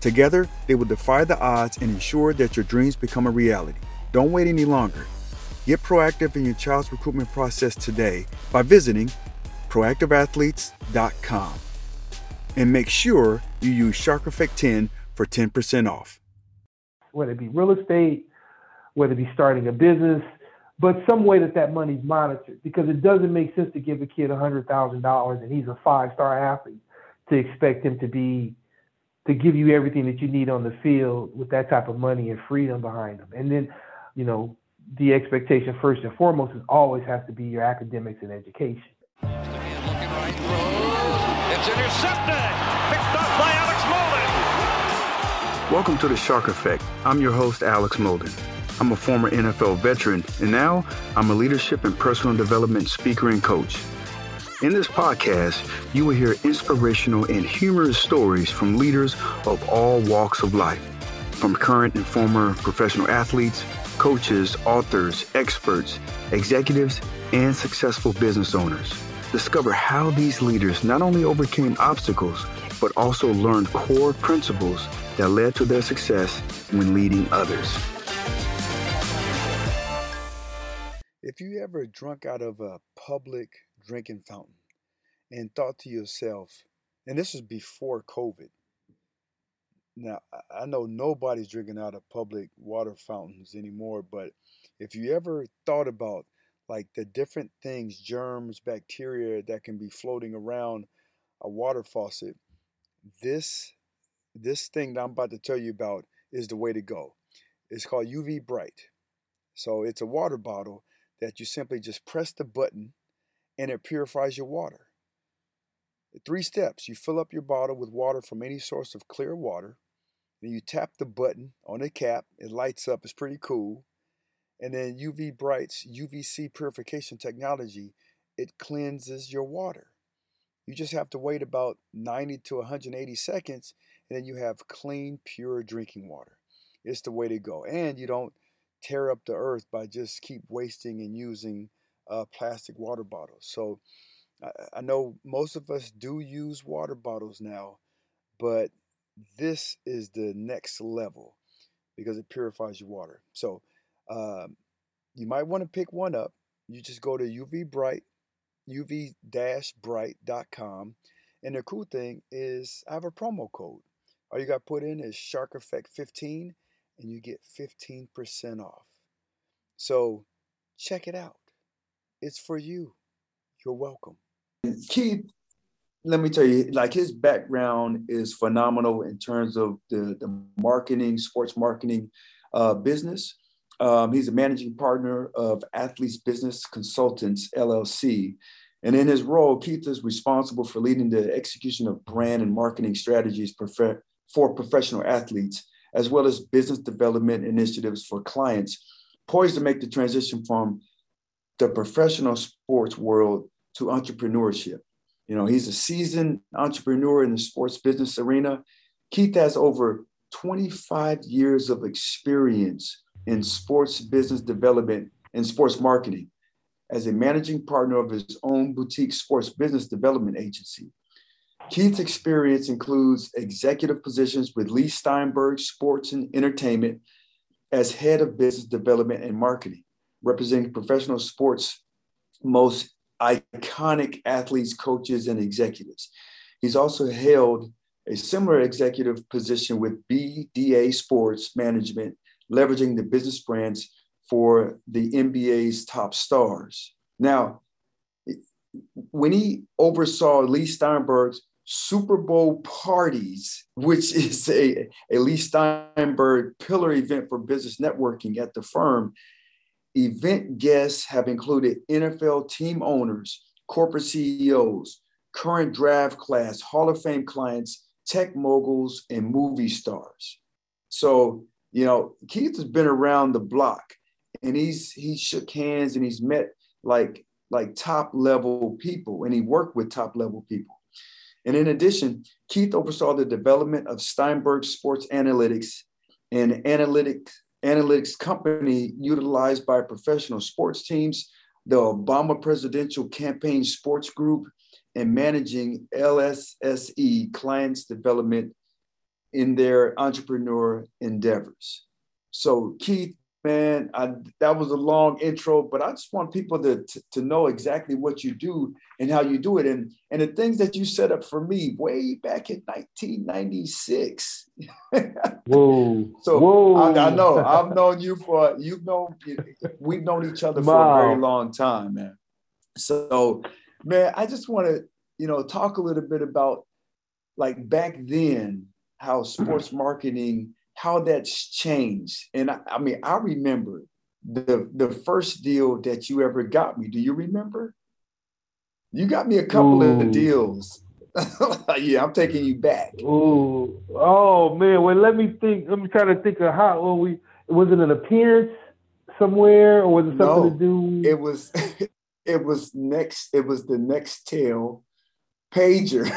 Together, they will defy the odds and ensure that your dreams become a reality. Don't wait any longer. Get proactive in your child's recruitment process today by visiting proactiveathletes.com. And make sure you use Shark Effect 10 for 10% off. Whether it be real estate, whether it be starting a business, but some way that that money's monitored because it doesn't make sense to give a kid $100,000 and he's a five star athlete to expect him to be to give you everything that you need on the field with that type of money and freedom behind them. And then, you know, the expectation first and foremost is always has to be your academics and education. Welcome to the Shark Effect. I'm your host, Alex Molden. I'm a former NFL veteran, and now I'm a leadership and personal development speaker and coach. In this podcast, you will hear inspirational and humorous stories from leaders of all walks of life, from current and former professional athletes, coaches, authors, experts, executives, and successful business owners. Discover how these leaders not only overcame obstacles, but also learned core principles that led to their success when leading others. If you ever drunk out of a public drinking fountain and thought to yourself, and this was before COVID. Now, I know nobody's drinking out of public water fountains anymore, but if you ever thought about like the different things, germs, bacteria that can be floating around a water faucet, this this thing that I'm about to tell you about is the way to go. It's called UV Bright. So it's a water bottle that you simply just press the button and it purifies your water. Three steps. You fill up your bottle with water from any source of clear water. Then you tap the button on the cap. It lights up. It's pretty cool. And then UV Bright's UVC purification technology, it cleanses your water. You just have to wait about 90 to 180 seconds, and then you have clean, pure drinking water. It's the way to go. And you don't tear up the earth by just keep wasting and using uh, plastic water bottles. So I, I know most of us do use water bottles now, but this is the next level because it purifies your water. So um, you might want to pick one up. You just go to UV Bright, uv-bright.com. And the cool thing is I have a promo code. All you got to put in is Shark Effect 15 and you get 15% off. So check it out. It's for you. You're welcome. Keith, let me tell you, like his background is phenomenal in terms of the, the marketing, sports marketing uh, business. Um, he's a managing partner of Athletes Business Consultants, LLC. And in his role, Keith is responsible for leading the execution of brand and marketing strategies for professional athletes, as well as business development initiatives for clients, poised to make the transition from the professional sports world to entrepreneurship. You know, he's a seasoned entrepreneur in the sports business arena. Keith has over 25 years of experience in sports business development and sports marketing. as a managing partner of his own boutique sports business development agency. Keith's experience includes executive positions with Leigh Steinberg Sports and Entertainment as head of business development and marketing, representing professional sports most iconic athletes, coaches, and executives. He's also held a similar executive position with BDA Sports Management, leveraging the business brands for the NBA's top stars. Now, when he oversaw Leigh Steinberg's Super Bowl parties, which is a, a Leigh Steinberg pillar event for business networking at the firm, event guests have included NFL team owners, corporate CEOs, current draft class, Hall of Fame clients, tech moguls, and movie stars. So, you know, Keith has been around the block and he's he shook hands and he's met like like top level people and he worked with top level people. And in addition, Keith oversaw the development of Steinberg Sports Analytics, and analytic, analytics company utilized by professional sports teams, the Obama Presidential Campaign Sports Group, and managing LSSE clients development in their entrepreneur endeavors. So Keith, man, I, that was a long intro, but I just want people to, to, to, know exactly what you do and how you do it. And, and the things that you set up for me way back in 1996. Whoa. so Whoa. I, I, know I've known you for, you've known, we've known each other for a very long time, man. So man, I just want to, you know, talk a little bit about like back then, how sports marketing, how that's changed. And I, I mean, I remember the the first deal that you ever got me. Do you remember? You got me a couple Ooh. of deals. yeah, I'm taking you back. Ooh, oh man. Well, let me think. Let me try to think of how. Well, we was it an appearance somewhere, or was it something no, to do? It was. it was next. It was the Nextel pager.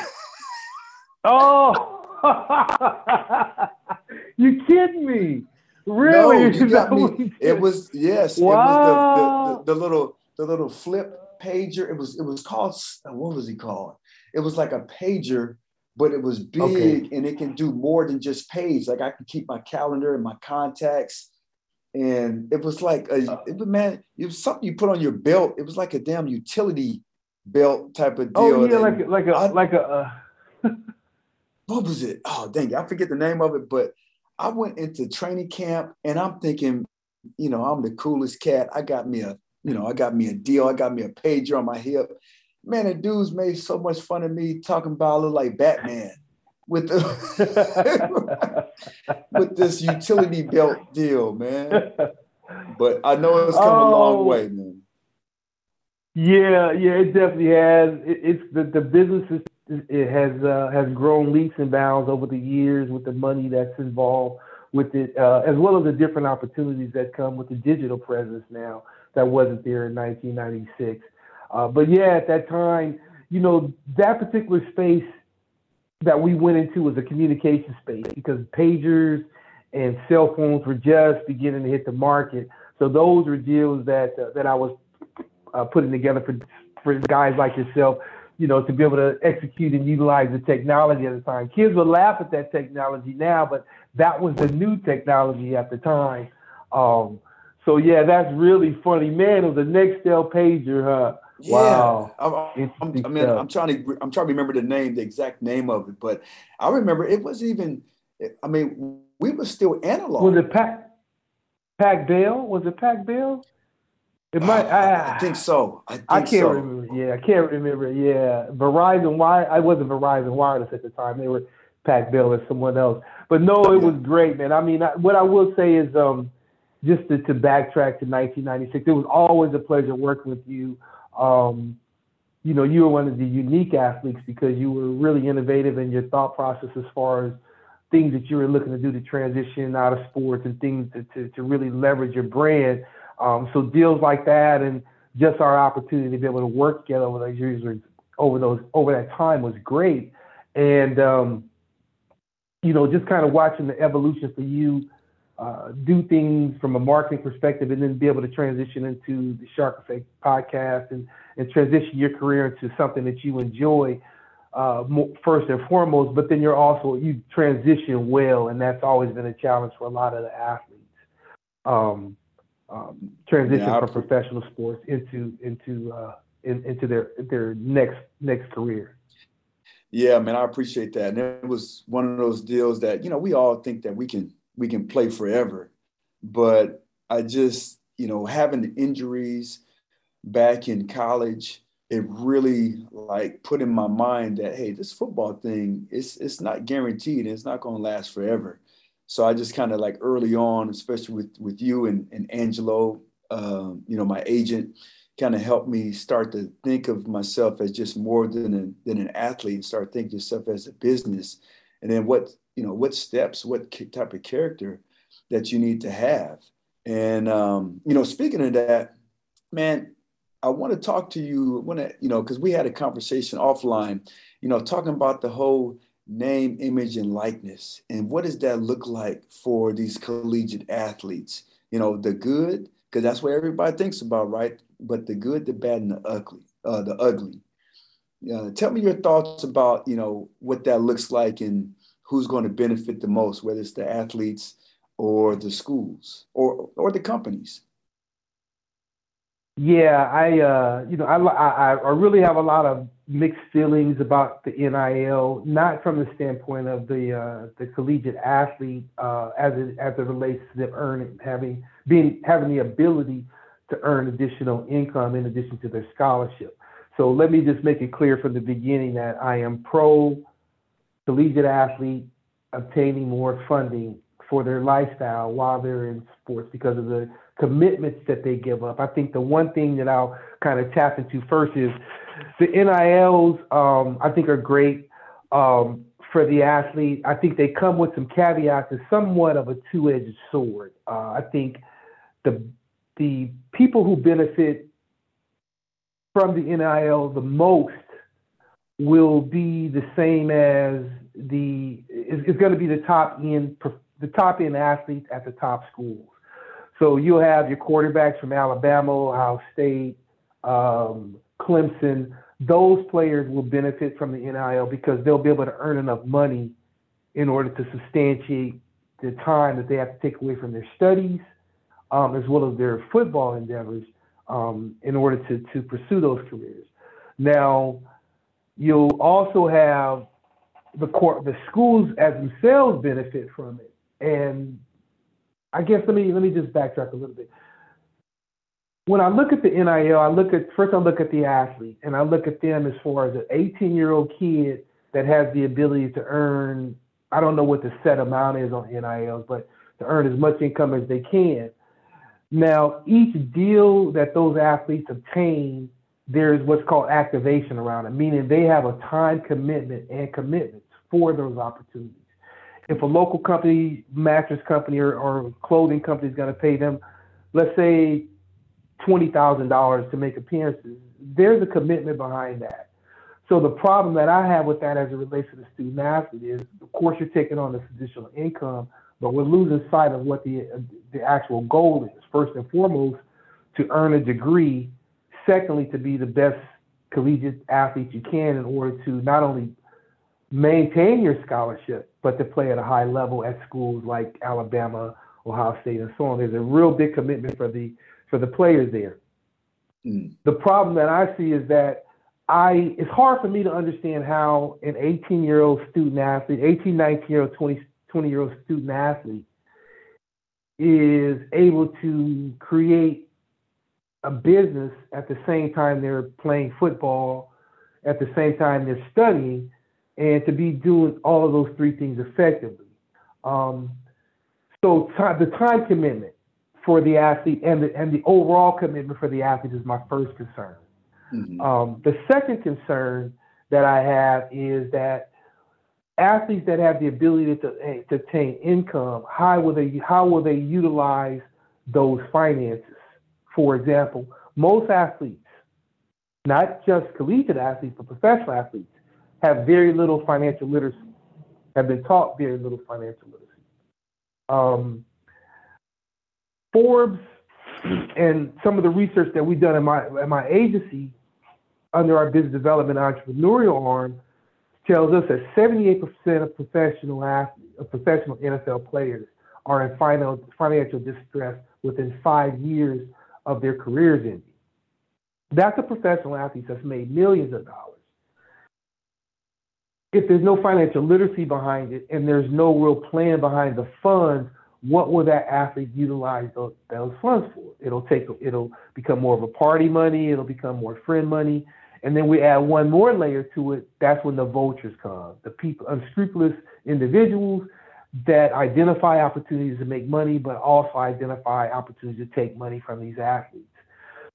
oh, you kidding me? Really? No, you got me. It was yes. Wow. It was the, the, the, the, little the little flip pager. It was it was called what was he called? It was like a pager, but it was big okay. and it can do more than just page. Like I can keep my calendar and my contacts and it was like a uh. it was man it was something you put on your belt it was like a damn utility belt type of oh, deal oh yeah like a, like a I, like a uh... what was it oh dang it, i forget the name of it but i went into training camp and i'm thinking you know i'm the coolest cat i got me a you know i got me a deal i got me a pager on my hip man the dudes made so much fun of me talking about I look like batman with the with this utility belt deal, man. But I know it's come oh, a long oh. way, man. Yeah, yeah, it definitely has. It, it's the the business is, it has uh, has grown leaps and bounds over the years with the money that's involved with it, uh, as well as the different opportunities that come with the digital presence now that wasn't there in 1996. Uh, but yeah, at that time, you know, that particular space that we went into was a communication space because pagers and cell phones were just beginning to hit the market. So those were deals that uh, that I was uh, putting together for for guys like yourself, you know, to be able to execute and utilize the technology at the time. Kids would laugh at that technology now, but that was the new technology at the time. Um, so yeah, that's really funny, man. It was a Nextel pager, huh? Yeah. Wow. I'm, I'm, i mean, I'm trying to I'm trying to remember the name, the exact name of it, but I remember it wasn't even. I mean, we were still analog. Was it Pac Pac Bell? Was it Pac Bell? It might. I, I, think so. I, think I can't so. remember. Yeah, I can't remember. Yeah, Verizon Wire. I wasn't Verizon Wireless at the time. They were Pac Bell or someone else. But no, it was great, man. I mean, I, what I will say is, um, just to, to backtrack to 1996, it was always a pleasure working with you um, you know, you were one of the unique athletes because you were really innovative in your thought process as far as things that you were looking to do to transition out of sports and things to, to, to really leverage your brand. Um, so deals like that and just our opportunity to be able to work together with those users over those over that time was great. And um, you know, just kind of watching the evolution for you uh, do things from a marketing perspective and then be able to transition into the Shark Effect podcast and, and transition your career into something that you enjoy uh, first and foremost, but then you're also, you transition well, and that's always been a challenge for a lot of the athletes. Um, um, transition yeah, from professional sports into into uh, in, into their their next next career. Yeah, man, I appreciate that. And it was one of those deals that you know we all think that we can we can play forever, but I just you know having the injuries back in college, it really like put in my mind that hey, this football thing it's it's not guaranteed. It's not going to last forever. So I just kind of like early on, especially with with you and, and Angelo, um, you know, my agent, kind of helped me start to think of myself as just more than a, than an athlete and start thinking of yourself as a business. And then what, you know, what steps, what type of character that you need to have. And, um, you know, speaking of that, man, I want to talk to you when, you know, because we had a conversation offline, you know, talking about the whole name, image, and likeness. And what does that look like for these collegiate athletes? You know, the good, because that's what everybody thinks about, right? But the good, the bad, and the ugly. Uh, the ugly. Uh, tell me your thoughts about you know what that looks like and who's going to benefit the most, whether it's the athletes or the schools or or the companies. Yeah, I uh, you know I, I I really have a lot of mixed feelings about the NIL, not from the standpoint of the uh, the collegiate athlete uh, as it as it relates to them earning having being having the ability to earn additional income in addition to their scholarship. So let me just make it clear from the beginning that I am pro collegiate athlete obtaining more funding for their lifestyle while they're in sports because of the commitments that they give up. I think the one thing that I'll kind of tap into first is the NILs. Um, I think are great um, for the athlete. I think they come with some caveats. It's somewhat of a two-edged sword. Uh, I think the the people who benefit from the NIL the most will be the same as the is, is going to be the top end the top end athletes at the top schools. So you'll have your quarterbacks from Alabama, Ohio State, um, Clemson. Those players will benefit from the NIL because they'll be able to earn enough money in order to substantiate the time that they have to take away from their studies, um, as well as their football endeavors, um, in order to to pursue those careers. Now, you'll also have the court, the schools as themselves benefit from it, and I guess let me let me just backtrack a little bit. When I look at the NIL, I look at first I look at the athlete and I look at them as far as an 18 year old kid that has the ability to earn I don't know what the set amount is on NILs, but to earn as much income as they can. Now, each deal that those athletes obtain, there's what's called activation around it, meaning they have a time commitment and commitments for those opportunities if a local company, mattress company, or, or clothing company is going to pay them, let's say twenty thousand dollars to make appearances, there's a commitment behind that. So the problem that I have with that as it relates to the student athlete is, of course, you're taking on this additional income, but we're losing sight of what the the actual goal is. First and foremost, to earn a degree. Secondly, to be the best collegiate athlete you can in order to not only maintain your scholarship, but to play at a high level at schools like Alabama, Ohio State, and so on. There's a real big commitment for the for the players there. Mm. The problem that I see is that I it's hard for me to understand how an 18 year old student athlete, 18, 19 year old, 20, 20 year old student athlete is able to create a business at the same time they're playing football, at the same time they're studying, and to be doing all of those three things effectively. Um, so the time commitment for the athlete and the, and the overall commitment for the athlete is my first concern. Mm-hmm. Um, the second concern that I have is that athletes that have the ability to, eh, to obtain income, how will they how will they utilize those finances? For example, most athletes, not just collegiate athletes, but professional athletes, have very little financial literacy, have been taught very little financial literacy. Um, Forbes and some of the research that we've done in my in my agency under our business development entrepreneurial arm tells us that 78% of professional athletes, of professional NFL players are in financial financial distress within five years of their careers ending. That's a professional athlete that's made millions of dollars. If there's no financial literacy behind it and there's no real plan behind the funds, what will that athlete utilize those, those funds for? It'll take it'll become more of a party money, it'll become more friend money, and then we add one more layer to it. That's when the vultures come, the people, unscrupulous individuals that identify opportunities to make money, but also identify opportunities to take money from these athletes.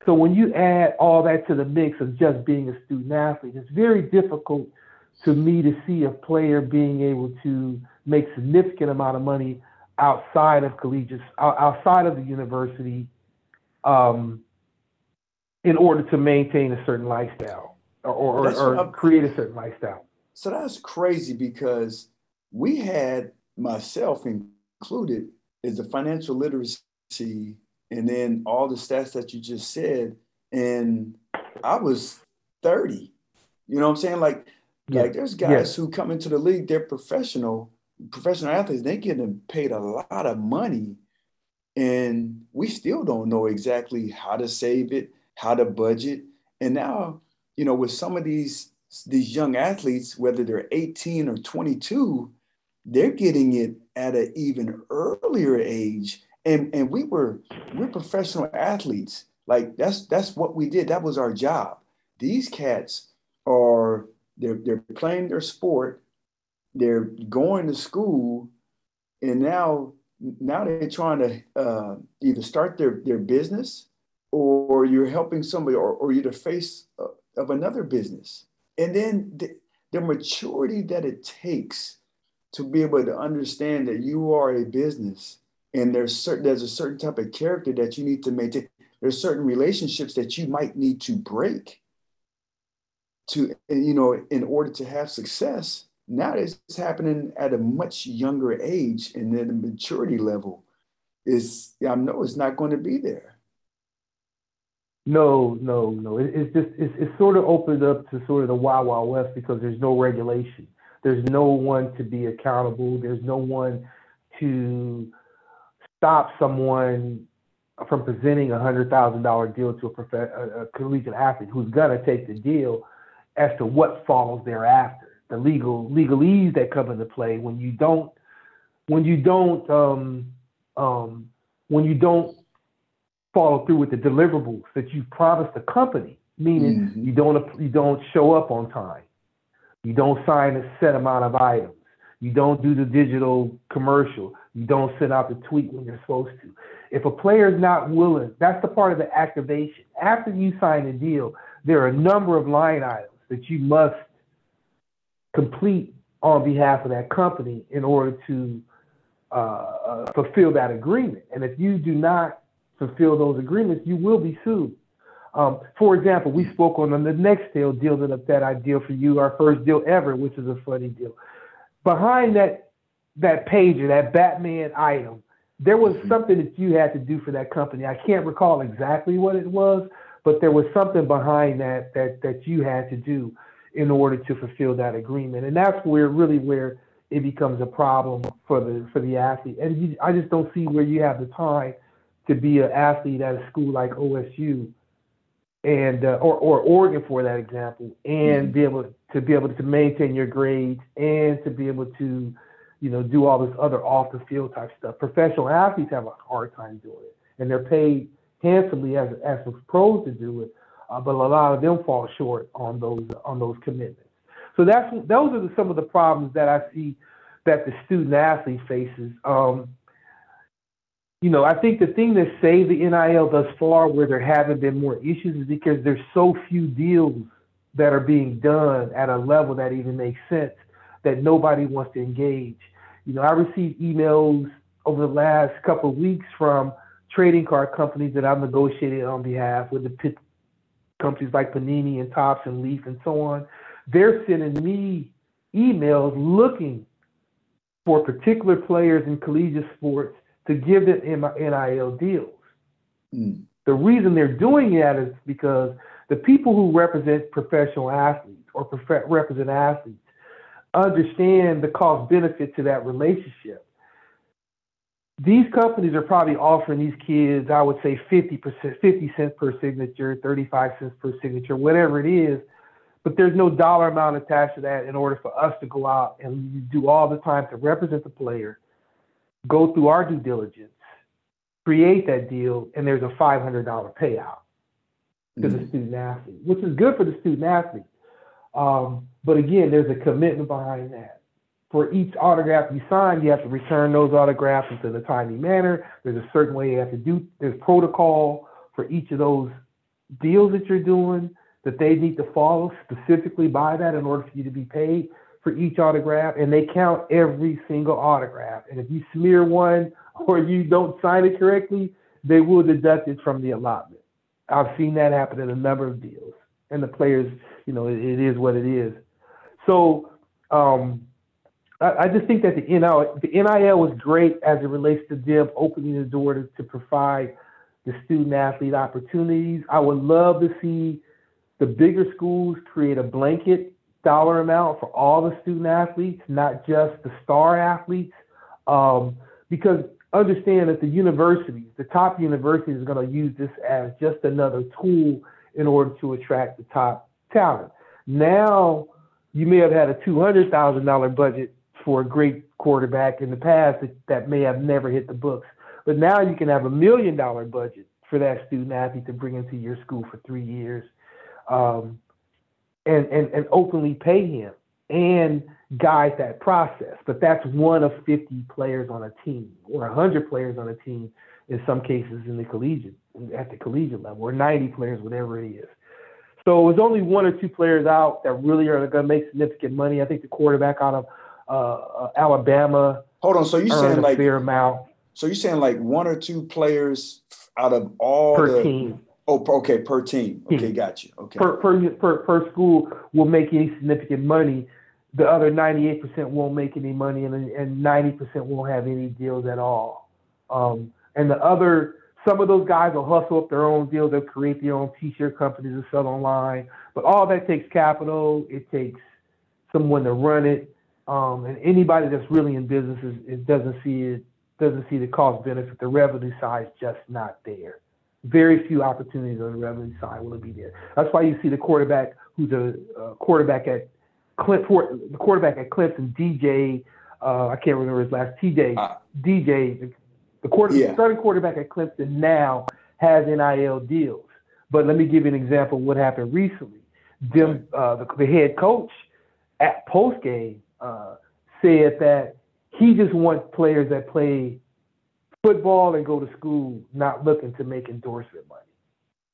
So when you add all that to the mix of just being a student athlete, it's very difficult to me to see a player being able to make significant amount of money outside of collegiate, outside of the university, um, in order to maintain a certain lifestyle or, or, or create a certain lifestyle. So that's crazy because we had myself included is the financial literacy and then all the stats that you just said and i was 30 you know what i'm saying like yeah. like there's guys yeah. who come into the league they're professional professional athletes they getting paid a lot of money and we still don't know exactly how to save it how to budget and now you know with some of these these young athletes whether they're 18 or 22 they're getting it at an even earlier age. And, and we were we're professional athletes. Like that's that's what we did. That was our job. These cats are they're they're playing their sport, they're going to school, and now now they're trying to uh, either start their, their business or you're helping somebody or, or you're the face of another business. And then the, the maturity that it takes to be able to understand that you are a business and there's certain there's a certain type of character that you need to maintain there's certain relationships that you might need to break to you know in order to have success now it's happening at a much younger age and then the maturity level is i know it's not going to be there. No no no. It, it's just it's, it's sort of opened up to sort of the wild wild west because there's no regulation. There's no one to be accountable. There's no one to stop someone from presenting a hundred thousand dollar deal to a, prof- a, a collegiate athlete who's gonna take the deal as to what follows thereafter. The legal legalese that come into play when you don't when you don't um, um, when you don't follow through with the deliverables that you promised the company, meaning mm-hmm. you don't you don't show up on time, you don't sign a set amount of items. You don't do the digital commercial. You don't send out the tweet when you're supposed to. If a player is not willing, that's the part of the activation. After you sign a deal, there are a number of line items that you must complete on behalf of that company in order to uh, uh, fulfill that agreement. And if you do not fulfill those agreements, you will be sued. Um, for example, we spoke on the Nextel deal, deal that, that I deal for you, our first deal ever, which is a funny deal. Behind that that page or that Batman item, there was mm-hmm. something that you had to do for that company. I can't recall exactly what it was, but there was something behind that that that you had to do in order to fulfill that agreement, and that's where really where it becomes a problem for the for the athlete. And you, I just don't see where you have the time to be an athlete at a school like OSU and uh, or or Oregon for that example, and mm-hmm. be able to be able to maintain your grades and to be able to, you know, do all this other off the field type stuff. Professional athletes have a hard time doing it, and they're paid handsomely as as pros to do it, uh, but a lot of them fall short on those on those commitments. So that's those are the, some of the problems that I see that the student athlete faces. Um, you know, I think the thing that saved the NIL thus far, where there haven't been more issues, is because there's so few deals that are being done at a level that even makes sense that nobody wants to engage. You know, I received emails over the last couple of weeks from trading card companies that I've negotiated on behalf with the pit companies like Panini and Topps and Leaf and so on. They're sending me emails looking for particular players in collegiate sports to give them NIL deals. Mm. The reason they're doing that is because the people who represent professional athletes or prof- represent athletes understand the cost benefit to that relationship. These companies are probably offering these kids, I would say 50%, 50 cents per signature, 35 cents per signature, whatever it is. But there's no dollar amount attached to that in order for us to go out and do all the time to represent the player, go through our due diligence, create that deal, and there's a $500 payout to mm-hmm. the student athlete, which is good for the student athlete. Um, but again, there's a commitment behind that. For each autograph you sign, you have to return those autographs in a timely manner. There's a certain way you have to do. There's protocol for each of those deals that you're doing that they need to follow specifically by that in order for you to be paid for each autograph. And they count every single autograph. And if you smear one or you don't sign it correctly, they will deduct it from the allotment. I've seen that happen in a number of deals. And the players, you know, it, it is what it is. So um, I, just think that the NIL, the NIL was great as it relates to them opening the door to, to provide the student athlete opportunities. I would love to see the bigger schools create a blanket dollar amount for all the student athletes, not just the star athletes. Um, because understand that the universities, the top universities, are going to use this as just another tool in order to attract the top talent. Now, you may have had a $200,000 budget for a great quarterback in the past that, that may have never hit the books. But now you can have a million dollar budget for that student athlete to bring into your school for three years um, and, and, and openly pay him and guide that process. But that's one of 50 players on a team or 100 players on a team in some cases in the collegiate, at the collegiate level, or 90 players, whatever it is. So it was only one or two players out that really are going to make significant money. I think the quarterback out of uh, uh Alabama. Hold on, so you saying like fair amount? So you're saying like one or two players out of all per the, team. Oh, okay, per team. Okay, got you. Okay. Per, per per per school will make any significant money. The other 98% won't make any money, and and 90% won't have any deals at all. Um, and the other, some of those guys will hustle up their own deals. They'll create their own T-shirt companies to sell online. But all that takes capital. It takes someone to run it. Um, and anybody that's really in business is, it doesn't see it doesn't see the cost benefit. The revenue side is just not there very few opportunities on the revenue side will be there. That's why you see the quarterback who's a uh, quarterback at for, the quarterback at Clemson, DJ. Uh, I can't remember his last TJ. Uh, DJ, the, the quarter, yeah. starting quarterback at Clemson now has NIL deals. But let me give you an example of what happened recently. Them, uh, the, the, head coach at post game uh, said that he just wants players that play football and go to school not looking to make endorsement money.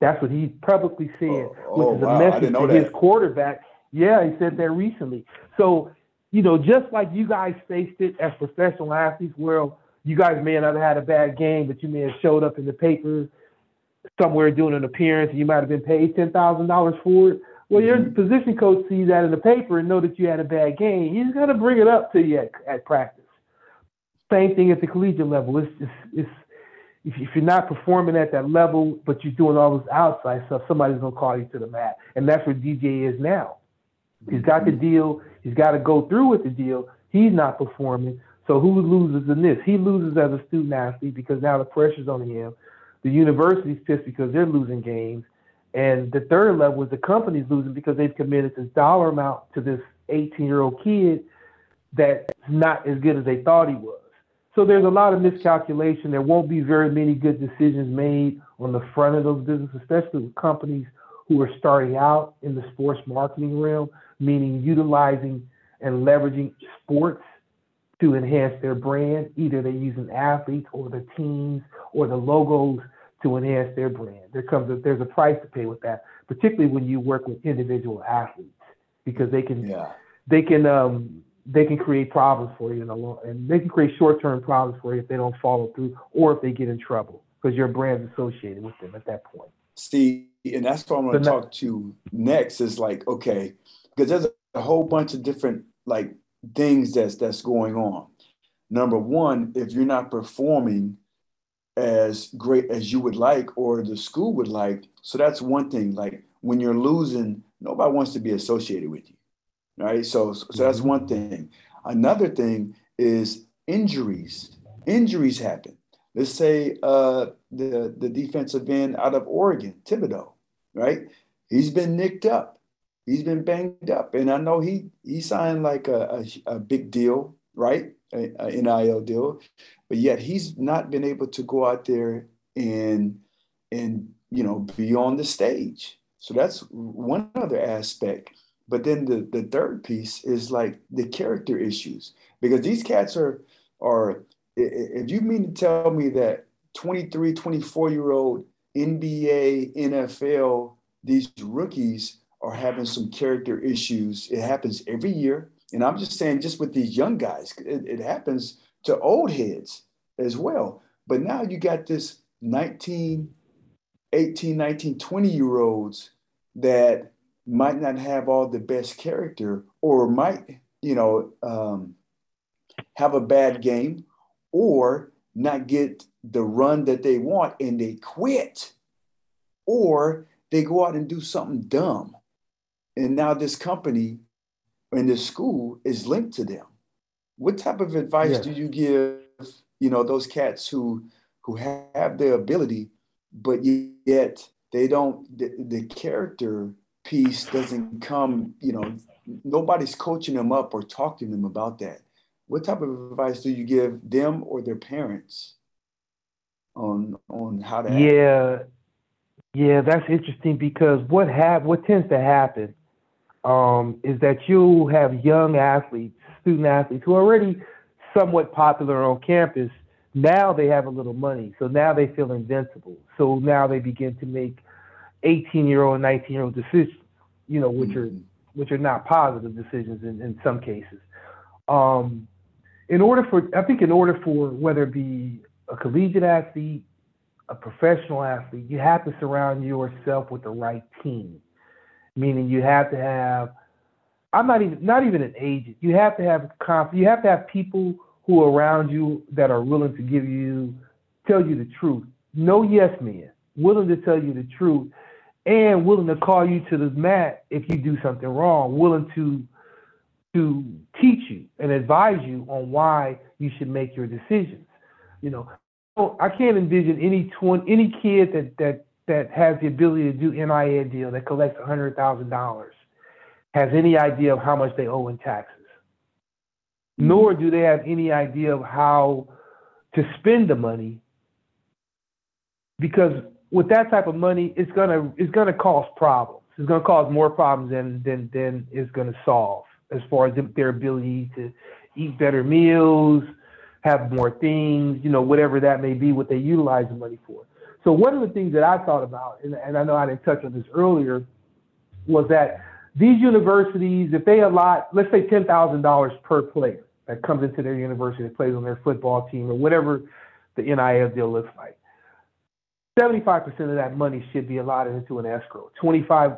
That's what he publicly said, oh, oh, which is a message to his quarterback. Yeah, he said that recently. So, you know, just like you guys faced it as professional athletes, where you guys may not have had a bad game, but you may have showed up in the paper somewhere doing an appearance and you might have been paid ten thousand dollars for it. Well, your mm-hmm. position coach sees that in the paper and know that you had a bad game. He's gonna bring it up to you at, at practice. Same thing at the collegiate level. It's just it's if, if you're not performing at that level, but you're doing all this outside stuff, somebody's gonna call you to the mat, and that's where DJ is now. He's got the deal. He's got to go through with the deal. He's not performing. So who loses in this? He loses as a student athlete because now the pressure's on him. The university's pissed because they're losing games. And the third level is the company's losing because they've committed this dollar amount to this 18 year old kid that's not as good as they thought he was. So there's a lot of miscalculation. There won't be very many good decisions made on the front of those businesses, especially with companies who are starting out in the sports marketing realm, meaning utilizing and leveraging sports to enhance their brand. Either they're using athletes or the teams or the logos to enhance their brand. There comes a, there's a price to pay with that, particularly when you work with individual athletes, because they can yeah. they can um, they can create problems for you in long, and they can create short-term problems for you if they don't follow through or if they get in trouble because your brand's associated with them at that point. See, and that's what I'm going to talk to next. Is like, okay, because there's a whole bunch of different like things that's that's going on. Number one, if you're not performing, as great as you would like or the school would like. So that's one thing. Like when you're losing, nobody wants to be associated with you. Right. So so that's mm-hmm. one thing. Another thing is injuries. Injuries happen. Let's say uh, the the defensive end out of Oregon, Thibodeaux, right? He's been nicked up. He's been banged up, and I know he he signed like a, a, a big deal, right? A, a NIL deal, but yet he's not been able to go out there and and you know be on the stage. So that's one other aspect. But then the, the third piece is like the character issues because these cats are are if you mean to tell me that 23, 24 year old NBA, NFL, these rookies are having some character issues. It happens every year. And I'm just saying, just with these young guys, it, it happens to old heads as well. But now you got this 19, 18, 19, 20 year olds that might not have all the best character or might, you know, um, have a bad game or not get the run that they want and they quit or they go out and do something dumb and now this company and this school is linked to them what type of advice do you give you know those cats who who have the ability but yet they don't the, the character piece doesn't come you know nobody's coaching them up or talking to them about that. What type of advice do you give them or their parents on on how to yeah act? yeah. That's interesting because what have what tends to happen um, is that you have young athletes student athletes who are already somewhat popular on campus now they have a little money so now they feel invincible so now they begin to make 18 year old 19 year old decisions you know which mm-hmm. are which are not positive decisions in, in some cases um, in order for, I think, in order for whether it be a collegiate athlete, a professional athlete, you have to surround yourself with the right team. Meaning, you have to have. I'm not even not even an agent. You have to have conf- You have to have people who are around you that are willing to give you, tell you the truth. No yes men, willing to tell you the truth, and willing to call you to the mat if you do something wrong. Willing to to teach you and advise you on why you should make your decisions. You know, I can't envision any twin, any kid that that that has the ability to do NIL deal that collects hundred thousand dollars has any idea of how much they owe in taxes. Mm-hmm. Nor do they have any idea of how to spend the money because with that type of money, it's gonna it's gonna cause problems. It's gonna cause more problems than than than it's gonna solve as far as their ability to eat better meals, have more things, you know, whatever that may be, what they utilize the money for. So one of the things that I thought about, and, and I know I didn't touch on this earlier, was that these universities, if they allot, let's say ten thousand dollars per player that comes into their university, that plays on their football team or whatever the NIL deal looks like, 75% of that money should be allotted into an escrow. 25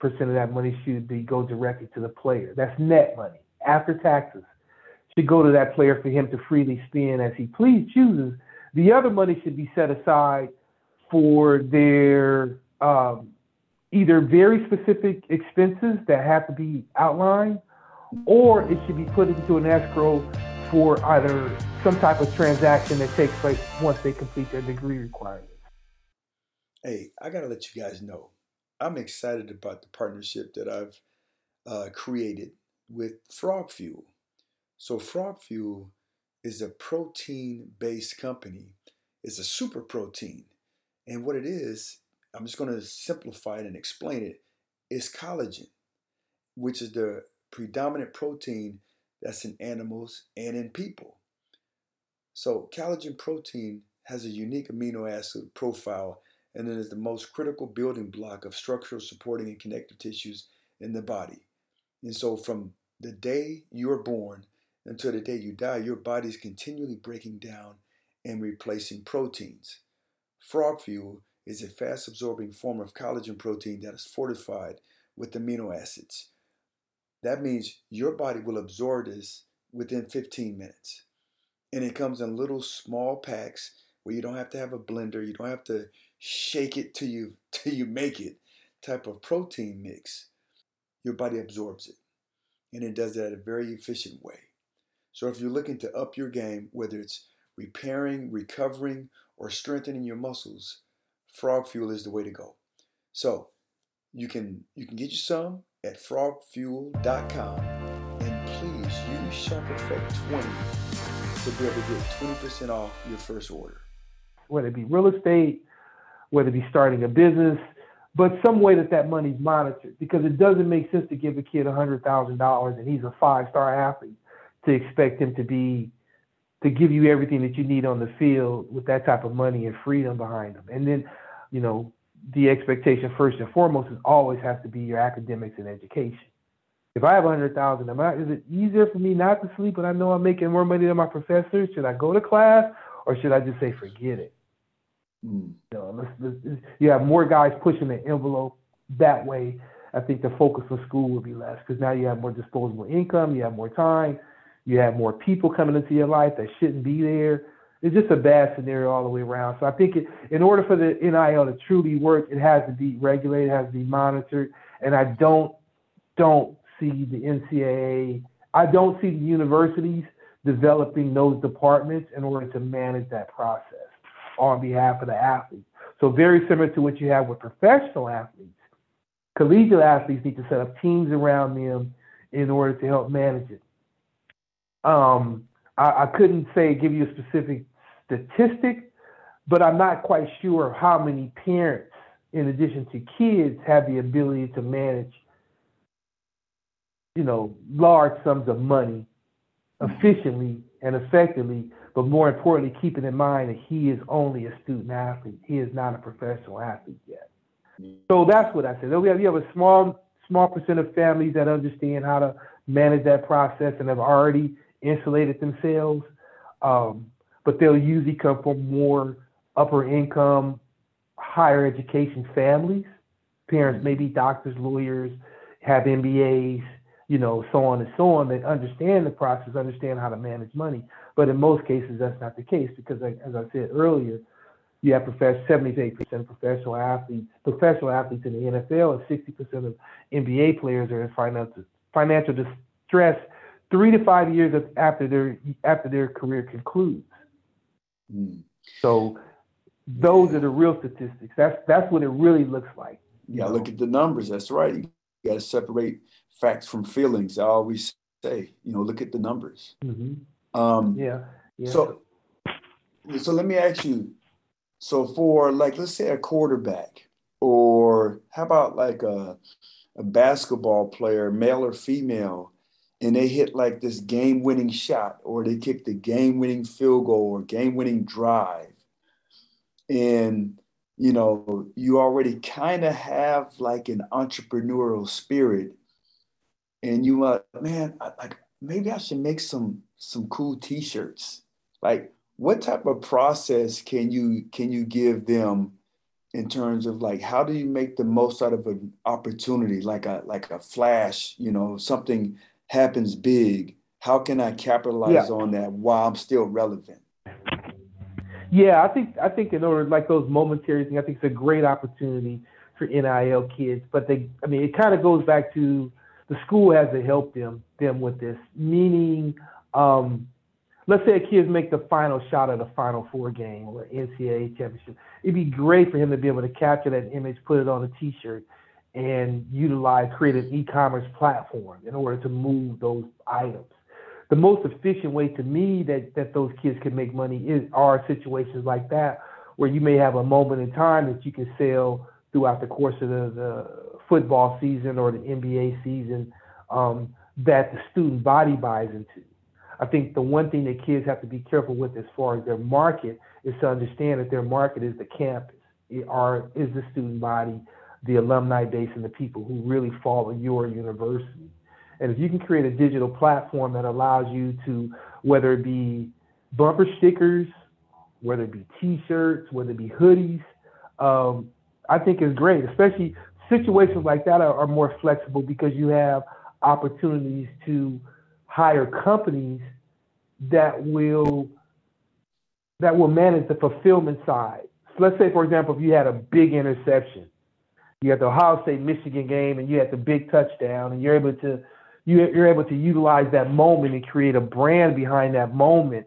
percent of that money should be go directly to the player. That's net money after taxes. Should go to that player for him to freely spend as he please chooses. The other money should be set aside for their um, either very specific expenses that have to be outlined, or it should be put into an escrow for either some type of transaction that takes place once they complete their degree requirements. Hey, I gotta let you guys know I'm excited about the partnership that I've uh, created with Frog Fuel. So, Frog Fuel is a protein based company, it's a super protein. And what it is, I'm just going to simplify it and explain it. it, is collagen, which is the predominant protein that's in animals and in people. So, collagen protein has a unique amino acid profile and it is the most critical building block of structural supporting and connective tissues in the body. And so, from the day you are born until the day you die, your body is continually breaking down and replacing proteins. Frog fuel is a fast absorbing form of collagen protein that is fortified with amino acids. That means your body will absorb this within 15 minutes. And it comes in little small packs where you don't have to have a blender, you don't have to shake it till you till you make it type of protein mix, your body absorbs it. And it does that in a very efficient way. So if you're looking to up your game, whether it's repairing, recovering, or strengthening your muscles, frog fuel is the way to go. So you can you can get you some at frogfuel.com and please use Shark Effect 20 to be able to get 20% off your first order. Whether it be real estate, whether it be starting a business, but some way that that money's monitored because it doesn't make sense to give a kid $100,000 and he's a five-star athlete to expect him to be to give you everything that you need on the field with that type of money and freedom behind him. And then, you know, the expectation first and foremost is always has to be your academics and education. If I have a hundred thousand, am I, is it easier for me not to sleep when I know I'm making more money than my professors? Should I go to class or should I just say forget it? Mm. You, know, let's, let's, you have more guys pushing the envelope that way. I think the focus of school will be less because now you have more disposable income, you have more time, you have more people coming into your life that shouldn't be there. It's just a bad scenario all the way around. So I think it, in order for the NIL to truly work, it has to be regulated, has to be monitored, and I don't don't see the NCAA, I don't see the universities developing those departments in order to manage that process on behalf of the athletes. So very similar to what you have with professional athletes. Collegiate athletes need to set up teams around them in order to help manage it. Um, I, I couldn't say give you a specific statistic, but I'm not quite sure how many parents, in addition to kids, have the ability to manage, you know, large sums of money efficiently and effectively, but more importantly, keeping in mind that he is only a student athlete. He is not a professional athlete yet. So that's what I said. We have, you have a small small percent of families that understand how to manage that process and have already insulated themselves. Um, but they'll usually come from more upper income, higher education families. Parents mm-hmm. may be doctors, lawyers, have MBAs, you know, so on and so on, that understand the process, understand how to manage money. But in most cases, that's not the case because, as I said earlier, you have 78% of professional athletes, professional athletes in the NFL, and 60% of NBA players are in financial financial distress three to five years after their after their career concludes. Mm. So those yeah. are the real statistics. That's that's what it really looks like. Yeah, look at the numbers. That's right. You got to separate facts from feelings. I always say, you know, look at the numbers. Mm-hmm. Um, yeah, yeah. So, so let me ask you. So for like, let's say a quarterback, or how about like a a basketball player, male or female, and they hit like this game-winning shot, or they kick the game-winning field goal or game-winning drive, and you know, you already kind of have like an entrepreneurial spirit. And you uh man I, like maybe i should make some some cool t-shirts. Like what type of process can you can you give them in terms of like how do you make the most out of an opportunity like a like a flash you know something happens big how can i capitalize yeah. on that while i'm still relevant yeah i think i think in order like those momentary things i think it's a great opportunity for nil kids but they i mean it kind of goes back to the school has to help them them with this. Meaning, um, let's say a kid make the final shot of the Final Four game or NCAA championship. It'd be great for him to be able to capture that image, put it on a T-shirt, and utilize create an e-commerce platform in order to move those items. The most efficient way to me that that those kids can make money is are situations like that where you may have a moment in time that you can sell throughout the course of the, the football season or the NBA season um, that the student body buys into. I think the one thing that kids have to be careful with as far as their market is to understand that their market is the campus, it are, is the student body, the alumni base, and the people who really follow your university. And if you can create a digital platform that allows you to, whether it be bumper stickers, whether it be T-shirts, whether it be hoodies, um, I think is great, especially situations like that are, are more flexible because you have opportunities to hire companies that will that will manage the fulfillment side. So let's say, for example, if you had a big interception, you had the Ohio State Michigan game, and you had the big touchdown, and you're able to you, you're able to utilize that moment and create a brand behind that moment.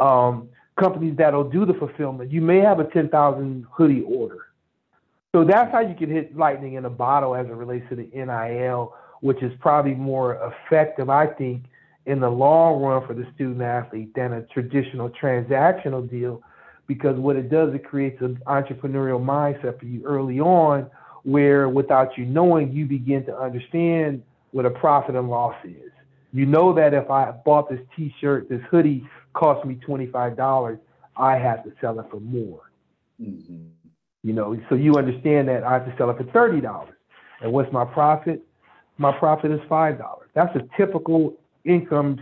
Um, companies that'll do the fulfillment. You may have a 10,000 hoodie order. So that's how you can hit lightning in a bottle as it relates to the NIL, which is probably more effective, I think, in the long run for the student athlete than a traditional transactional deal because what it does, it creates an entrepreneurial mindset for you early on where without you knowing, you begin to understand what a profit and loss is. You know that if I bought this t-shirt, this hoodie cost me $25, I have to sell it for more. Mm-hmm. You know, so you understand that I have to sell it for $30. And what's my profit? My profit is $5. That's a typical income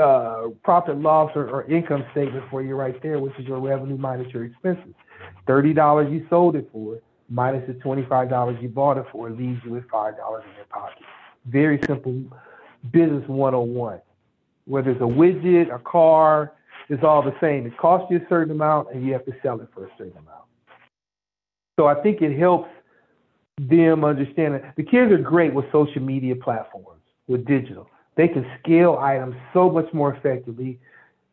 uh, profit loss or, or, income statement for you right there, which is your revenue minus your expenses. Thirty dollars you sold it for minus the twenty-five dollars you bought it for leaves you with five dollars in your pocket. Very simple business 101. Whether it's a widget, a car, it's all the same. It costs you a certain amount and you have to sell it for a certain amount. So I think it helps them understand that the kids are great with social media platforms, with digital they can scale items so much more effectively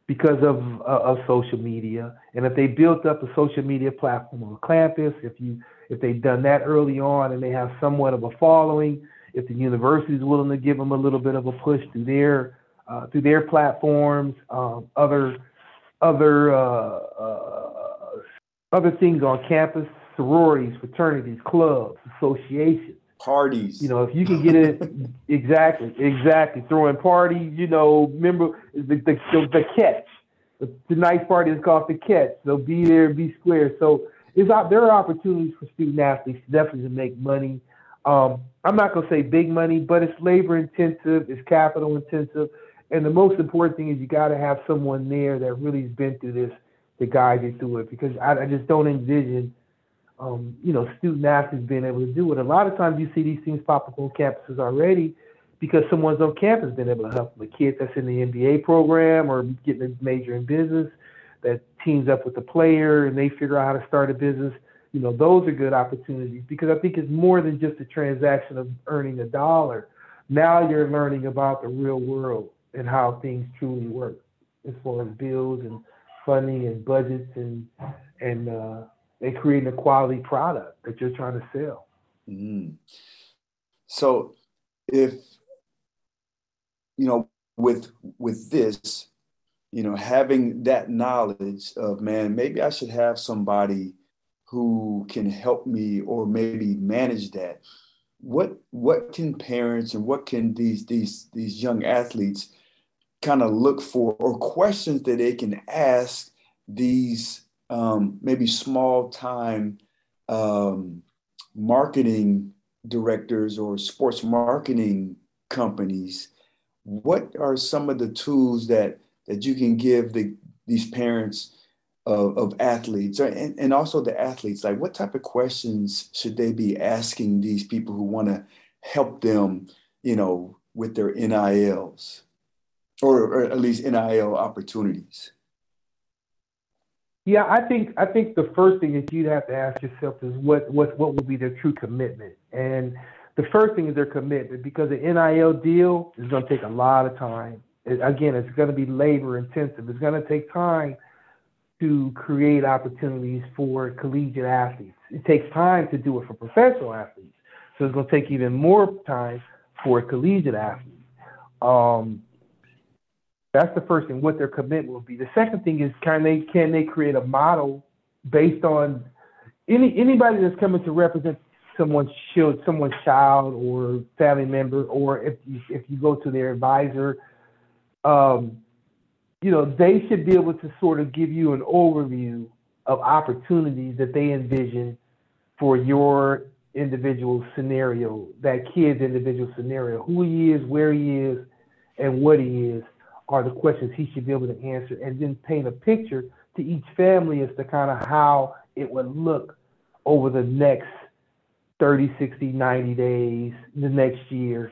because of uh, of social media. And if they built up a social media platform on campus, if you if they've done that early on and they have somewhat of a following, if the university is willing to give them a little bit of a push through their uh, through their platforms, um, other other uh, uh other things on campus, sororities, fraternities, clubs, associations parties. You know, if you can get it exactly, exactly, throwing parties. You know, remember the the, the, the catch. The, the nice party is called the catch. So be there, be square. So it's out. There are opportunities for student athletes definitely to make money. Um, I'm not gonna say big money, but it's labor intensive, it's capital intensive, and the most important thing is you got to have someone there that really has been through this to guide you through it. Because I, I just don't envision um, you know, student athletes being able to do it. A lot of times you see these things pop up on campuses already because someone's on campus been able to help them. A kid that's in the MBA program or getting a major in business that teams up with a player and they figure out how to start a business. You know, those are good opportunities because I think it's more than just a transaction of earning a dollar. Now you're learning about the real world and how things truly work as far as bills and funding and budgets and and uh, and creating a quality product that you're trying to sell. Mm-hmm. So, if you know, with with this, you know, having that knowledge of man, maybe I should have somebody who can help me or maybe manage that. What what can parents and what can these these these young athletes kind of look for or questions that they can ask these um, maybe small time um, marketing directors or sports marketing companies, what are some of the tools that that you can give the, these parents of, of athletes and, and also the athletes? Like, what type of questions should they be asking these people who want to help them, you know, with their NILs or, or at least NIL opportunities? Yeah, I think I think the first thing that you'd have to ask yourself is what what what will be their true commitment, and the first thing is their commitment because the NIL deal is going to take a lot of time. Again, it's going to be labor intensive. It's going to take time to create opportunities for collegiate athletes. It takes time to do it for professional athletes, so it's going to take even more time for collegiate athletes. Um, that's the first thing, what their commitment will be. The second thing is can they can they create a model based on any anybody that's coming to represent someone's child, someone's child or family member, or if you, if you go to their advisor, um, you know they should be able to sort of give you an overview of opportunities that they envision for your individual scenario, that kid's individual scenario, who he is, where he is, and what he is are the questions he should be able to answer and then paint a picture to each family as to kind of how it would look over the next 30, 60, 90 days, the next year,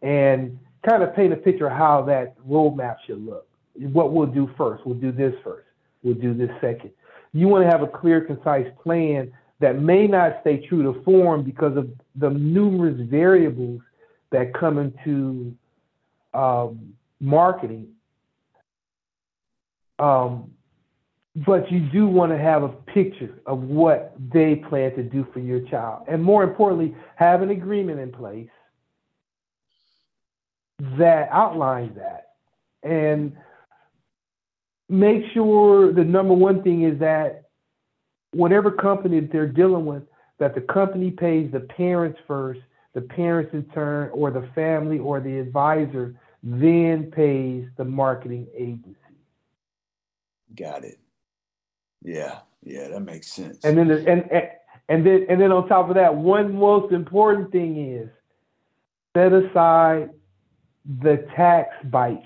and kind of paint a picture of how that roadmap should look. What we'll do first, we'll do this first. we'll do this second. You want to have a clear, concise plan that may not stay true to form because of the numerous variables that come into um, marketing. Um, but you do want to have a picture of what they plan to do for your child. And more importantly, have an agreement in place that outlines that. And make sure the number one thing is that whatever company that they're dealing with, that the company pays the parents first, the parents in turn, or the family or the advisor then pays the marketing agency. Got it. Yeah, yeah, that makes sense. And then the, and, and and then and then on top of that, one most important thing is set aside the tax bite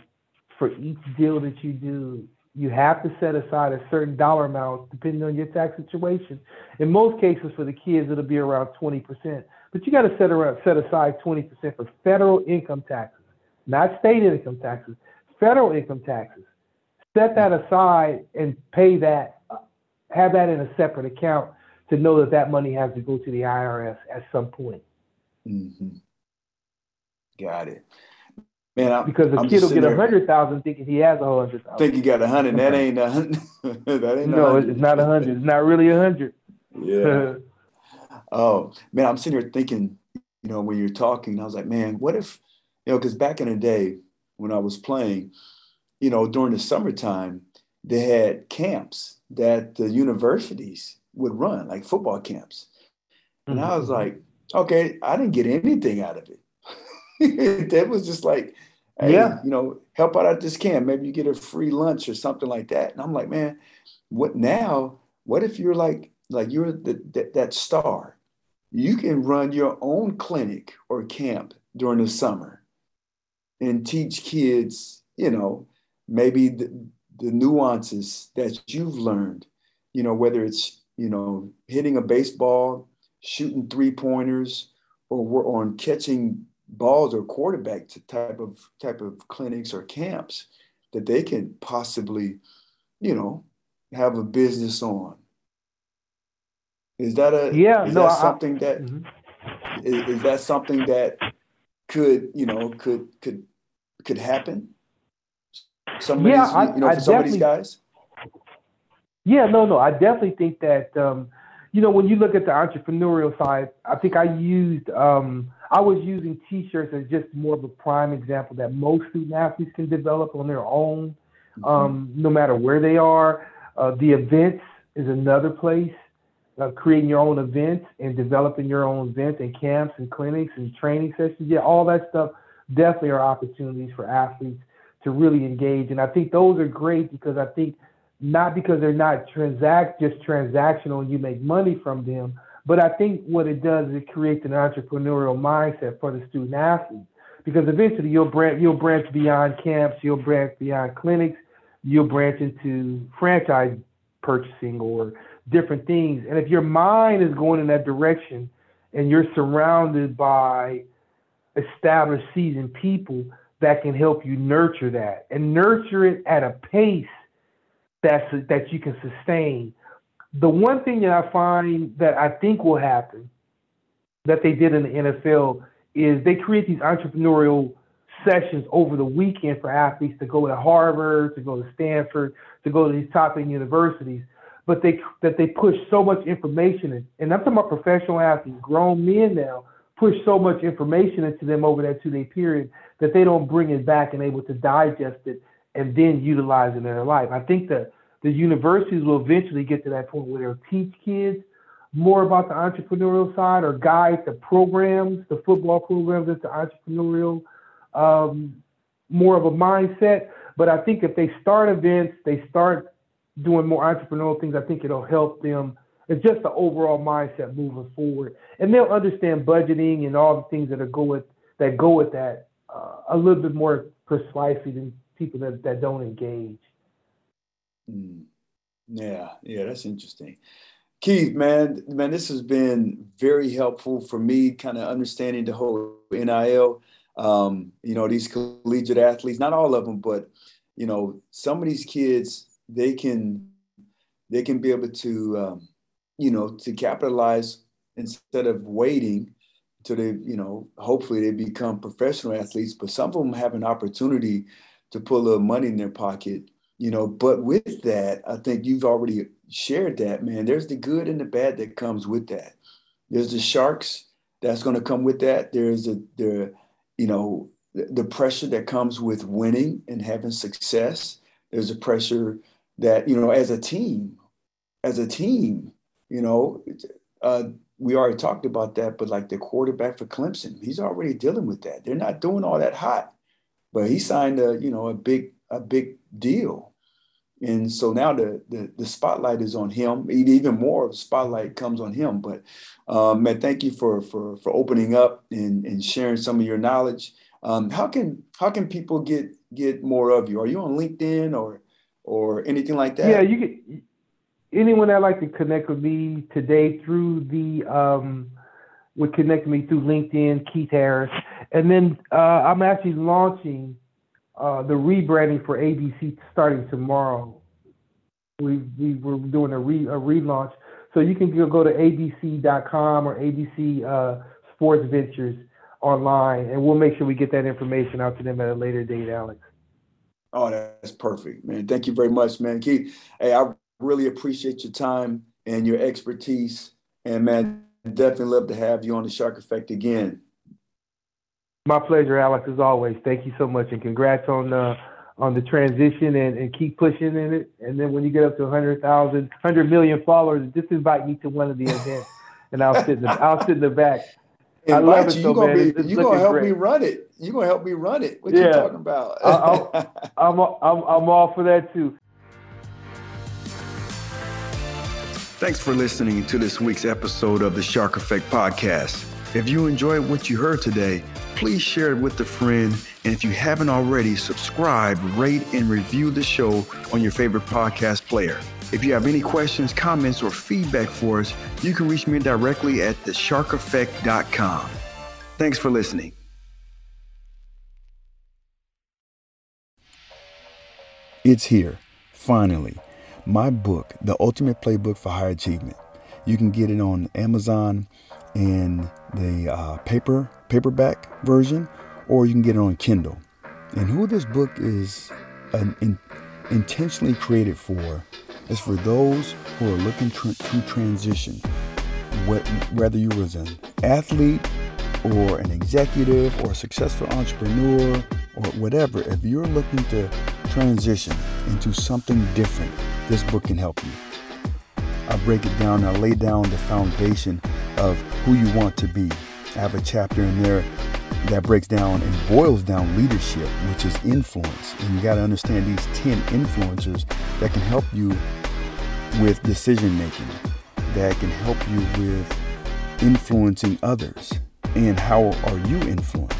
for each deal that you do. You have to set aside a certain dollar amount depending on your tax situation. In most cases, for the kids, it'll be around 20%. But you got to set around set aside 20% for federal income taxes, not state income taxes, federal income taxes. Set that aside and pay that have that in a separate account to know that that money has to go to the IRS at some point. Mm-hmm. Got it. Man, I'm, because the I'm kid will get a hundred thousand thinking he has a hundred thousand. Think he got a hundred. That ain't a hundred. that ain't no. It's not a hundred. It's not really a hundred. Yeah. oh man, I'm sitting here thinking, you know, when you're talking, I was like, man, what if, you know, because back in the day when I was playing, you know, during the summertime, they had camps that the universities would run, like football camps. And mm-hmm. I was like, okay, I didn't get anything out of it. that was just like, hey, yeah. you know, help out at this camp. Maybe you get a free lunch or something like that. And I'm like, man, what now? What if you're like, like you're the, that, that star? You can run your own clinic or camp during the summer and teach kids, you know, maybe the, the nuances that you've learned, you know, whether it's, you know, hitting a baseball, shooting three pointers, or we're on catching balls or quarterback type of type of clinics or camps that they can possibly, you know, have a business on. Is that a yeah? Is no, that I, something that mm-hmm. is, is that something that could you know could could could happen? Some yeah, I, you know, I for some of these guys. Yeah, no, no. I definitely think that um, you know when you look at the entrepreneurial side, I think I used um, I was using T-shirts as just more of a prime example that most student athletes can develop on their own, mm-hmm. um, no matter where they are. Uh, the events is another place. Uh, creating your own events and developing your own events and camps and clinics and training sessions. Yeah, all that stuff definitely are opportunities for athletes to really engage. And I think those are great because I think not because they're not transact just transactional and you make money from them, but I think what it does is it creates an entrepreneurial mindset for the student athlete. Because eventually you'll branch you'll branch beyond camps, you'll branch beyond clinics, you'll branch into franchise purchasing or different things. And if your mind is going in that direction and you're surrounded by established seasoned people, that can help you nurture that and nurture it at a pace that's that you can sustain. The one thing that I find that I think will happen that they did in the NFL is they create these entrepreneurial sessions over the weekend for athletes to go to Harvard, to go to Stanford, to go to these top end universities. But they that they push so much information in, and I'm talking about professional athletes, grown men now, push so much information into them over that two day period that they don't bring it back and able to digest it and then utilize it in their life. I think that the universities will eventually get to that point where they'll teach kids more about the entrepreneurial side or guide the programs, the football programs into entrepreneurial, um, more of a mindset. But I think if they start events, they start doing more entrepreneurial things, I think it'll help them. It's just the overall mindset moving forward, and they'll understand budgeting and all the things that are go with that go with that uh, a little bit more precisely than people that, that don't engage. Mm. Yeah, yeah, that's interesting. Keith, man, man, this has been very helpful for me, kind of understanding the whole NIL. Um, you know, these collegiate athletes, not all of them, but you know, some of these kids, they can they can be able to, um, you know, to capitalize instead of waiting till they, you know, hopefully they become professional athletes. But some of them have an opportunity to put a little money in their pocket, you know. But with that, I think you've already shared that, man. There's the good and the bad that comes with that. There's the sharks that's going to come with that. There's a the, you know, the, the pressure that comes with winning and having success. There's a pressure that you know, as a team, as a team, you know, uh, we already talked about that. But like the quarterback for Clemson, he's already dealing with that. They're not doing all that hot, but he signed a you know a big a big deal and so now the, the, the spotlight is on him. Even more spotlight comes on him. But um, thank you for for for opening up and, and sharing some of your knowledge. Um, how can how can people get get more of you? Are you on LinkedIn or or anything like that? Yeah, you can. Anyone that like to connect with me today through the um, would connect me through LinkedIn, Keith Harris, and then uh, I'm actually launching uh, the rebranding for ABC starting tomorrow. We we were doing a re a relaunch, so you can go to abc.com or ABC uh, Sports Ventures online, and we'll make sure we get that information out to them at a later date, Alex. Oh, that's perfect, man. Thank you very much, man. Keith, hey, I really appreciate your time and your expertise, and man, definitely love to have you on the Shark Effect again. My pleasure, Alex, as always. Thank you so much, and congrats on uh, on the transition and, and keep pushing in it. And then when you get up to 100,000, 100 million followers, just invite me to one of the events, and I'll sit in the I'll sit in the back. I love it you. so, gonna man. Be, you gonna help great. me run it. You gonna help me run it. What yeah. you talking about? I, I'm, I'm I'm all for that too. Thanks for listening to this week's episode of the Shark Effect podcast. If you enjoyed what you heard today please share it with a friend. And if you haven't already, subscribe, rate, and review the show on your favorite podcast player. If you have any questions, comments, or feedback for us, you can reach me directly at thesharkeffect.com. Thanks for listening. It's here, finally. My book, The Ultimate Playbook for High Achievement. You can get it on Amazon in the uh, paper paperback version, or you can get it on Kindle. And who this book is an, in, intentionally created for is for those who are looking tr- to transition. whether you was an athlete or an executive or a successful entrepreneur or whatever, if you're looking to transition into something different, this book can help you. I break it down, I lay down the foundation of who you want to be I have a chapter in there that breaks down and boils down leadership, which is influence. And you got to understand these 10 influencers that can help you with decision making, that can help you with influencing others. And how are you influenced?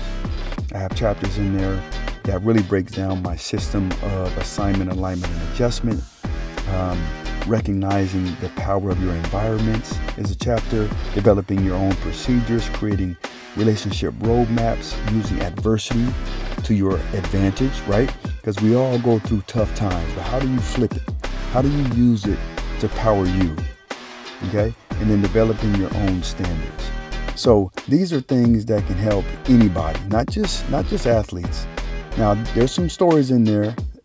I have chapters in there that really breaks down my system of assignment, alignment, and adjustment. Um, recognizing the power of your environments is a chapter, developing your own procedures, creating relationship roadmaps, using adversity to your advantage, right? Because we all go through tough times, but how do you flip it? How do you use it to power you? Okay? And then developing your own standards. So these are things that can help anybody, not just not just athletes. Now, there's some stories in there